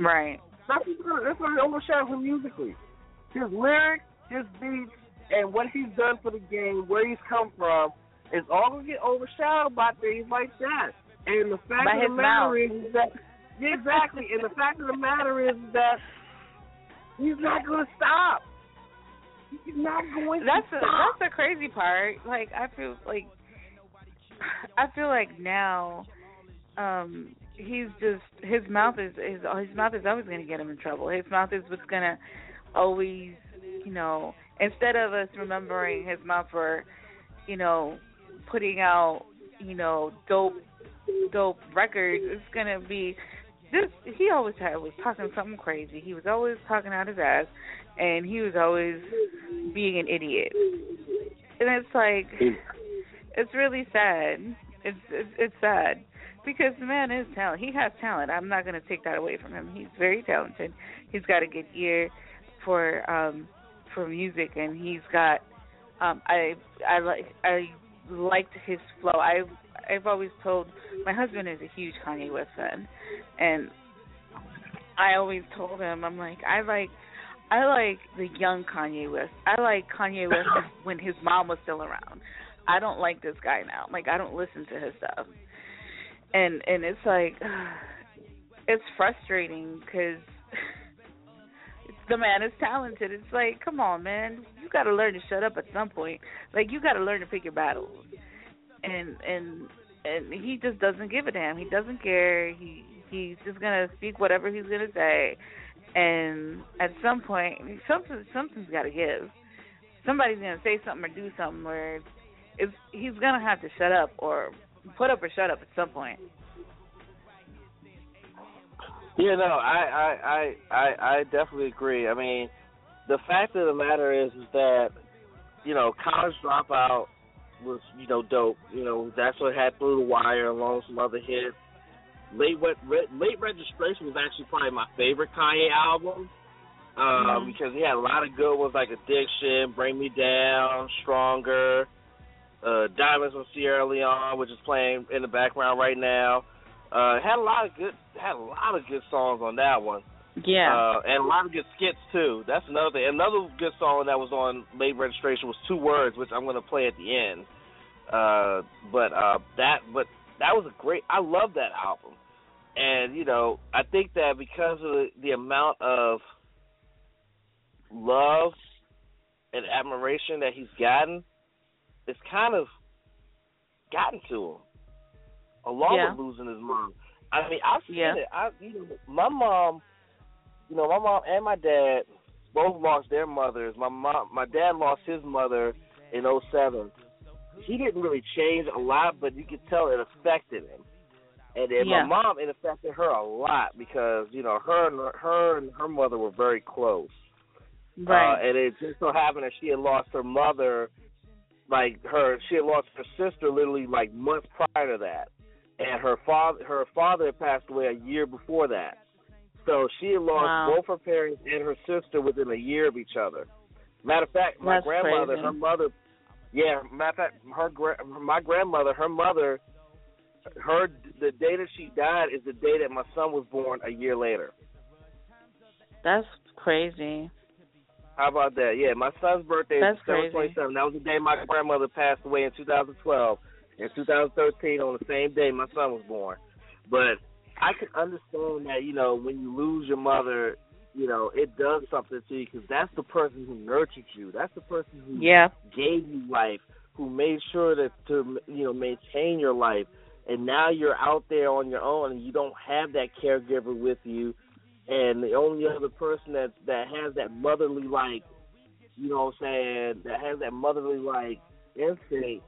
Right. That's gonna that's gonna overshadow him musically. His lyrics, his beats, and what he's done for the game, where he's come from, is all gonna get overshadowed by things like that. And the fact By of the matter mouth. is that exactly. and the fact of the matter is that he's not gonna stop. He's not going That's to the stop. that's the crazy part. Like I feel like I feel like now um he's just his mouth is his his mouth is always going to get him in trouble. His mouth is what's going to always, you know, instead of us remembering his mouth for, you know, putting out, you know, dope dope records, it's to be just he always had was talking something crazy. He was always talking out his ass and he was always being an idiot. And it's like it's really sad. It's it's, it's sad because the man is talent. He has talent. I'm not going to take that away from him. He's very talented. He's got a good ear for um for music, and he's got um I I like I liked his flow. I've I've always told my husband is a huge Kanye West fan, and I always told him I'm like I like I like the young Kanye West. I like Kanye West when his mom was still around. I don't like this guy now. Like I don't listen to his stuff. And and it's like it's frustrating cuz the man is talented. It's like, come on, man. Got to learn to shut up at some point. Like you got to learn to pick your battles. And and and he just doesn't give a damn. He doesn't care. He He's just gonna speak whatever he's gonna say, and at some point, something something's got to give. Somebody's gonna say something or do something where it's he's gonna have to shut up or put up or shut up at some point. Yeah, no, I, I, I, I, I definitely agree. I mean, the fact of the matter is, is that you know, college dropout was you know dope. You know, that's what had Through the Wire along with some other hits. Late Late Registration was actually probably my favorite Kanye album. Uh, mm-hmm. because he had a lot of good ones like Addiction, Bring Me Down, Stronger, uh, Diamonds from Sierra Leone, which is playing in the background right now. Uh, had a lot of good had a lot of good songs on that one. Yeah. Uh, and a lot of good skits too. That's another thing. Another good song that was on Late Registration was Two Words, which I'm gonna play at the end. Uh, but uh, that but that was a great. I love that album, and you know I think that because of the, the amount of love and admiration that he's gotten, it's kind of gotten to him along yeah. with losing his mom. I mean, I've seen yeah. it. I, you know, my mom, you know, my mom and my dad both lost their mothers. My mom, my dad lost his mother in '07. He didn't really change a lot, but you could tell it affected him. And then yeah. my mom, it affected her a lot because you know her and her and her mother were very close. Right. Uh, and it just so happened that she had lost her mother, like her, she had lost her sister literally like months prior to that and her father her father had passed away a year before that. So she had lost wow. both her parents and her sister within a year of each other. Matter of fact, my That's grandmother, crazy. her mother, yeah, matter of fact, her gra- my grandmother, her mother, her the day that she died is the day that my son was born a year later. That's crazy. How about that? Yeah, my son's birthday That's is December crazy. 27th. That was the day my grandmother passed away in 2012. In 2013, on the same day my son was born. But I can understand that, you know, when you lose your mother, you know, it does something to you because that's the person who nurtured you. That's the person who Yeah. gave you life, who made sure that to you know maintain your life. And now you're out there on your own, and you don't have that caregiver with you. And the only other person that that has that motherly like, you know, what I'm saying that has that motherly like instinct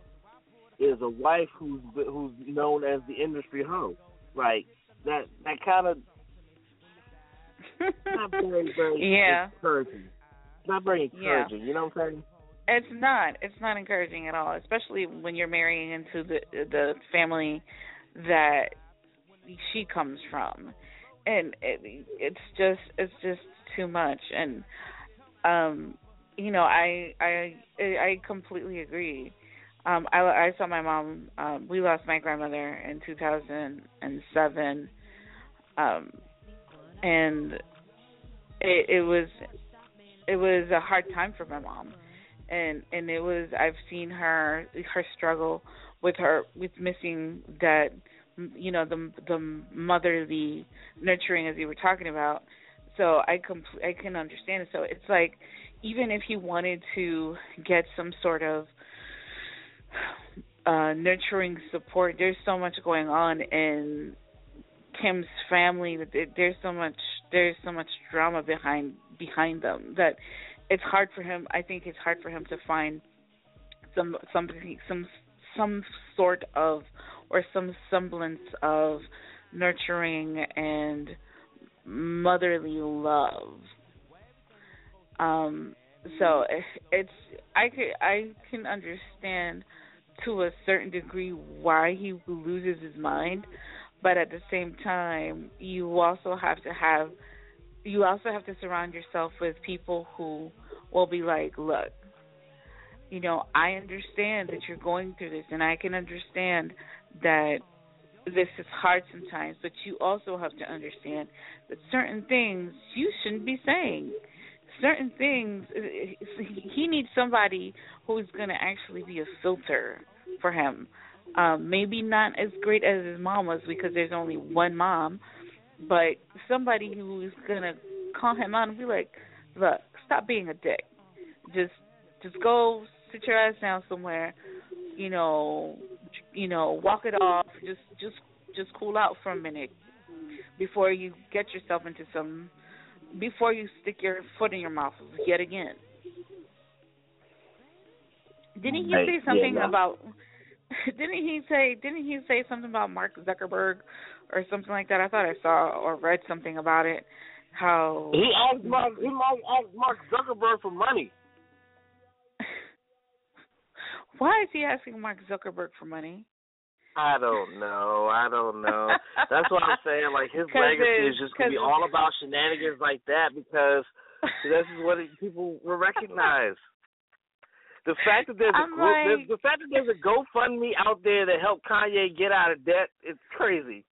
is a wife who's who's known as the industry hoe. Like that that kind of not very very Yeah. encouraging. Not very encouraging. You know what I'm saying? It's not. It's not encouraging at all, especially when you're marrying into the the family that she comes from, and it, it's just it's just too much. And um, you know, I I I completely agree. Um, I I saw my mom. Um, we lost my grandmother in 2007, um, and it, it was it was a hard time for my mom. And and it was I've seen her her struggle with her with missing that you know the the motherly nurturing as you were talking about. So I com- I can understand it. So it's like even if he wanted to get some sort of uh nurturing support there's so much going on in Kim's family there's so much there's so much drama behind behind them that it's hard for him I think it's hard for him to find some somebody some some sort of or some semblance of nurturing and motherly love. Um so it's I could I can understand to a certain degree why he loses his mind, but at the same time you also have to have you also have to surround yourself with people who will be like, look, you know, I understand that you're going through this, and I can understand that this is hard sometimes, but you also have to understand that certain things you shouldn't be saying. Certain things, he needs somebody who's going to actually be a filter for him. Um, maybe not as great as his mom was because there's only one mom, but somebody who's gonna call him out and be like, "Look, stop being a dick. Just, just go sit your ass down somewhere. You know, you know, walk it off. Just, just, just cool out for a minute. before you get yourself into some before you stick your foot in your mouth yet again. Didn't he say something yeah, about? Didn't he say? Didn't he say something about Mark Zuckerberg or something like that? I thought I saw or read something about it. How He asked Mark. He might ask Mark Zuckerberg for money. Why is he asking Mark Zuckerberg for money? I don't know. I don't know. That's what I'm saying. Like his legacy is just gonna be all about shenanigans like that because this is what people will recognize. The fact that there's a I'm group, like- there's, the fact that there's a GoFundMe out there to help Kanye get out of debt, it's crazy.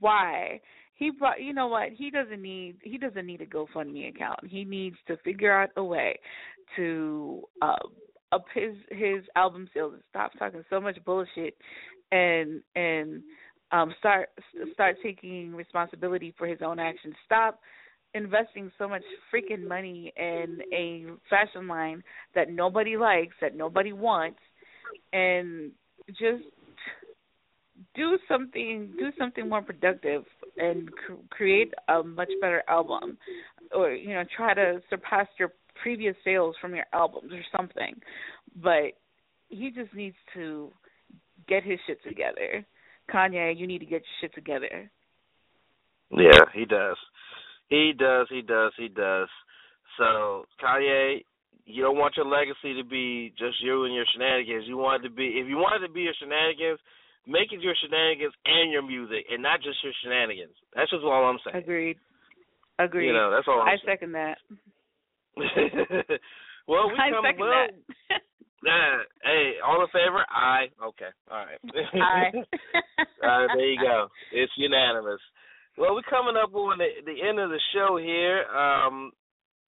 Why? He brought. You know what? He doesn't need. He doesn't need a GoFundMe account. He needs to figure out a way to uh, up his his album sales and stop talking so much bullshit, and and um start start taking responsibility for his own actions. Stop investing so much freaking money in a fashion line that nobody likes, that nobody wants, and just do something do something more productive and cr- create a much better album or you know try to surpass your previous sales from your albums or something. But he just needs to get his shit together. Kanye you need to get your shit together. Yeah, he does. He does. He does. He does. So Kanye, you don't want your legacy to be just you and your shenanigans. You want it to be if you want it to be your shenanigans, make it your shenanigans and your music, and not just your shenanigans. That's just all I'm saying. agreed agreed You know, that's all I'm i saying. second that well, we i come second well. that Uh, hey, all in favor? Aye. Okay. All right. Aye. uh, there you go. It's unanimous. Well, we're coming up on the, the end of the show here. Um,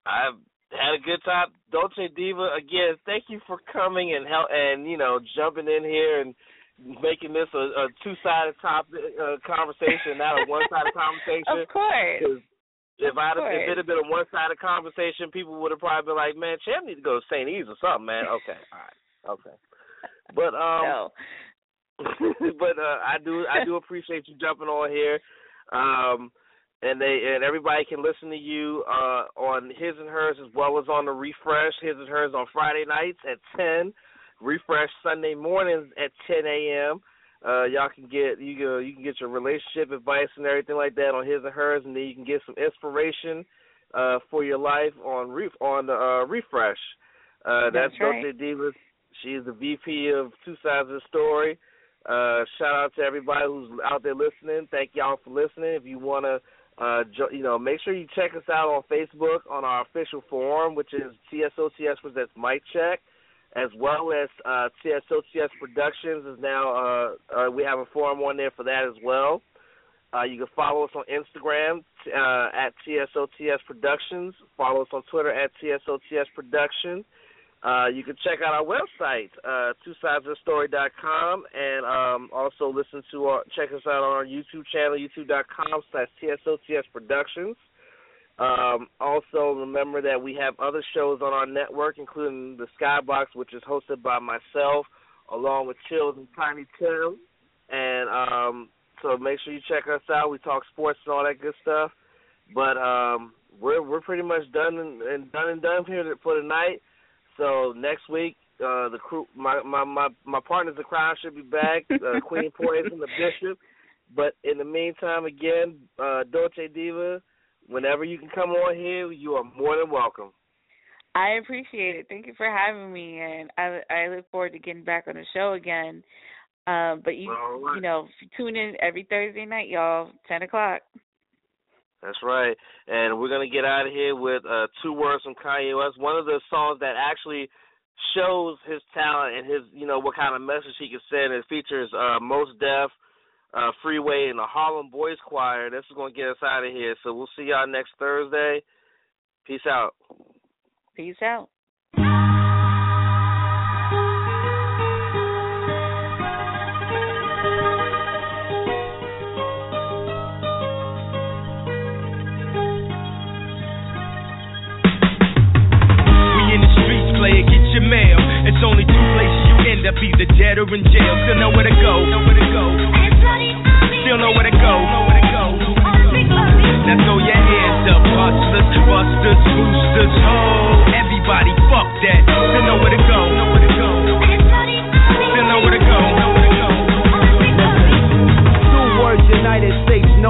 I've had a good time. Dolce Diva, again, thank you for coming and help and you know jumping in here and making this a, a two-sided topic uh, conversation, not a one-sided conversation. of course if I if it had been a one sided conversation, people would have probably been like, "Man, Champ need to go to St. E's or something, man." Okay, all right, okay. But um, no but uh, I do I do appreciate you jumping on here. Um, and they and everybody can listen to you uh on his and hers as well as on the refresh. His and hers on Friday nights at ten. Refresh Sunday mornings at ten a.m. Uh, y'all can get you go you can get your relationship advice and everything like that on his and hers, and then you can get some inspiration uh, for your life on ref on the uh, refresh. Uh, That's that's right. Dolce Divas. She's the VP of Two Sides of the Story. Uh, shout out to everybody who's out there listening. Thank y'all for listening. If you wanna, uh, jo- you know, make sure you check us out on Facebook on our official forum, which is TSOTS presents Mic Check, as well as uh, TSOTS Productions is now. Uh, uh, we have a forum on there for that as well. Uh, you can follow us on Instagram uh, at TSOTS Productions. Follow us on Twitter at TSOTS Productions. Uh, you can check out our website, uh, and um, also listen to our, check us out on our YouTube channel, youtube.com slash TSOTS Productions. Um, also, remember that we have other shows on our network, including the Skybox, which is hosted by myself, along with Chills and Tiny Tim. And um, so make sure you check us out. We talk sports and all that good stuff. But um, we're we're pretty much done and, and done and done here for tonight. So next week, uh, the crew, my my my my partners, the crowd should be back. Uh, Queen Poison, the Bishop. But in the meantime, again, uh, Dolce Diva, whenever you can come on here, you are more than welcome. I appreciate it. Thank you for having me, and I I look forward to getting back on the show again. Um, but you right. you know tune in every Thursday night, y'all, ten o'clock. That's right. And we're gonna get out of here with uh, two words from Kanye West. One of the songs that actually shows his talent and his, you know, what kind of message he can send. It features uh, Mos Def, uh, Freeway, and the Harlem Boys Choir. This is gonna get us out of here. So we'll see y'all next Thursday. Peace out. Peace out. Only two places you end up, either dead or in jail. Still know where to go. Know where to go. Still know where to go. Know where to go. Now throw your hands up, hustlers, busters, boosters, ho. Everybody,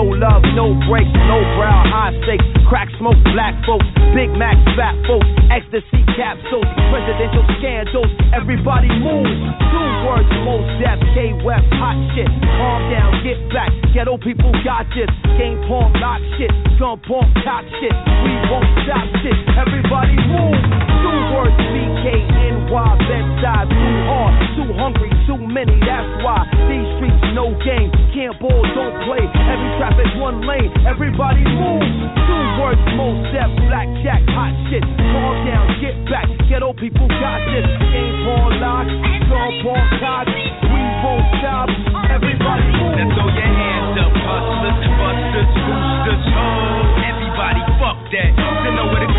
no love, no breaks, no brow, high stakes, crack smoke, black folks, Big Mac, fat folks, ecstasy capsules, presidential scandals, everybody move. Two words, Mos Def, K West, hot shit, calm down, get back, ghetto people got this, game porn, lock shit, gun porn, top shit, we won't stop shit, everybody move. Words, BKNY, Bed-Stuy, too hard, too hungry, too many, that's why. These streets no game, can't ball, don't play, every traffic one lane, everybody move. Two words, Mos Def, blackjack, hot shit, calm down, get back, ghetto people got this, game porn, lock, gun porn, cock, we won't stop, everybody move. Now throw your hands up, hustlers, busters, boosters, ho. Everybody, fuck that. Still know where to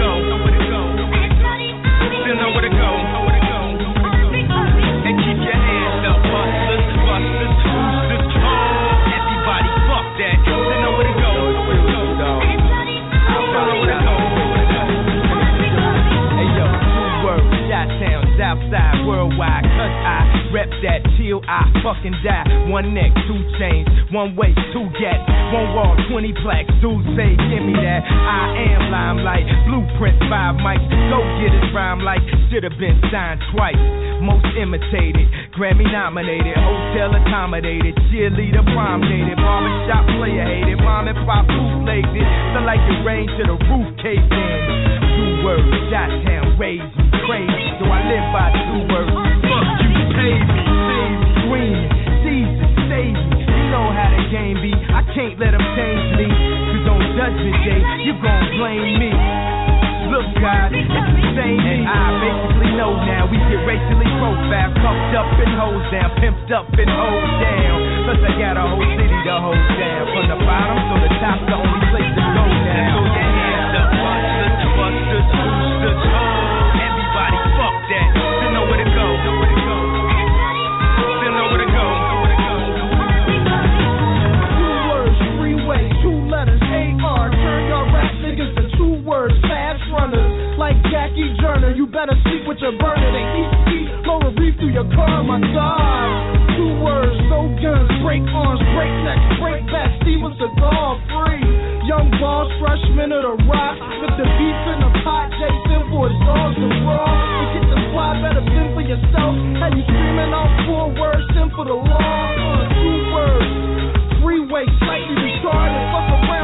worldwide, cause I rep that till I fucking die. One neck, two chains, one way, two gats, one wall, 20 plaques, dudes say, give me that. I am limelight, blueprint, five mics, go get it, rhyme like, should've been signed twice. Most imitated, Grammy nominated, hotel accommodated, cheerleader prom dated, barbershop player hated, mom and pop bootlegged it, so like it rained to the roof caved in. Two words, shot town, raised crazy, so I live by two words. Fuck you, pay me, save me, screaming, Jesus, save me. You know how the game be, I can't let them change me, cause on judgment day, you gon' blame me. Look, God, it's the same and I basically know now we get racially profiled, pumped up and hosed down, pimped up and hosed down. Plus I got a whole city to hold down, from the bottom to the top, the only place to temperature burning and heat, heat. Lower reef through your car, my God. Two words, no guns, break arms, break necks, break back. Steven Seagal free. Young boss, freshman of the rock. With the beef in the pot, Jason for his dogs to raw. To get the fly, better fend for yourself. And you screaming all four words, sin for the law. Two words, freeway, slightly retarded. Fuck around.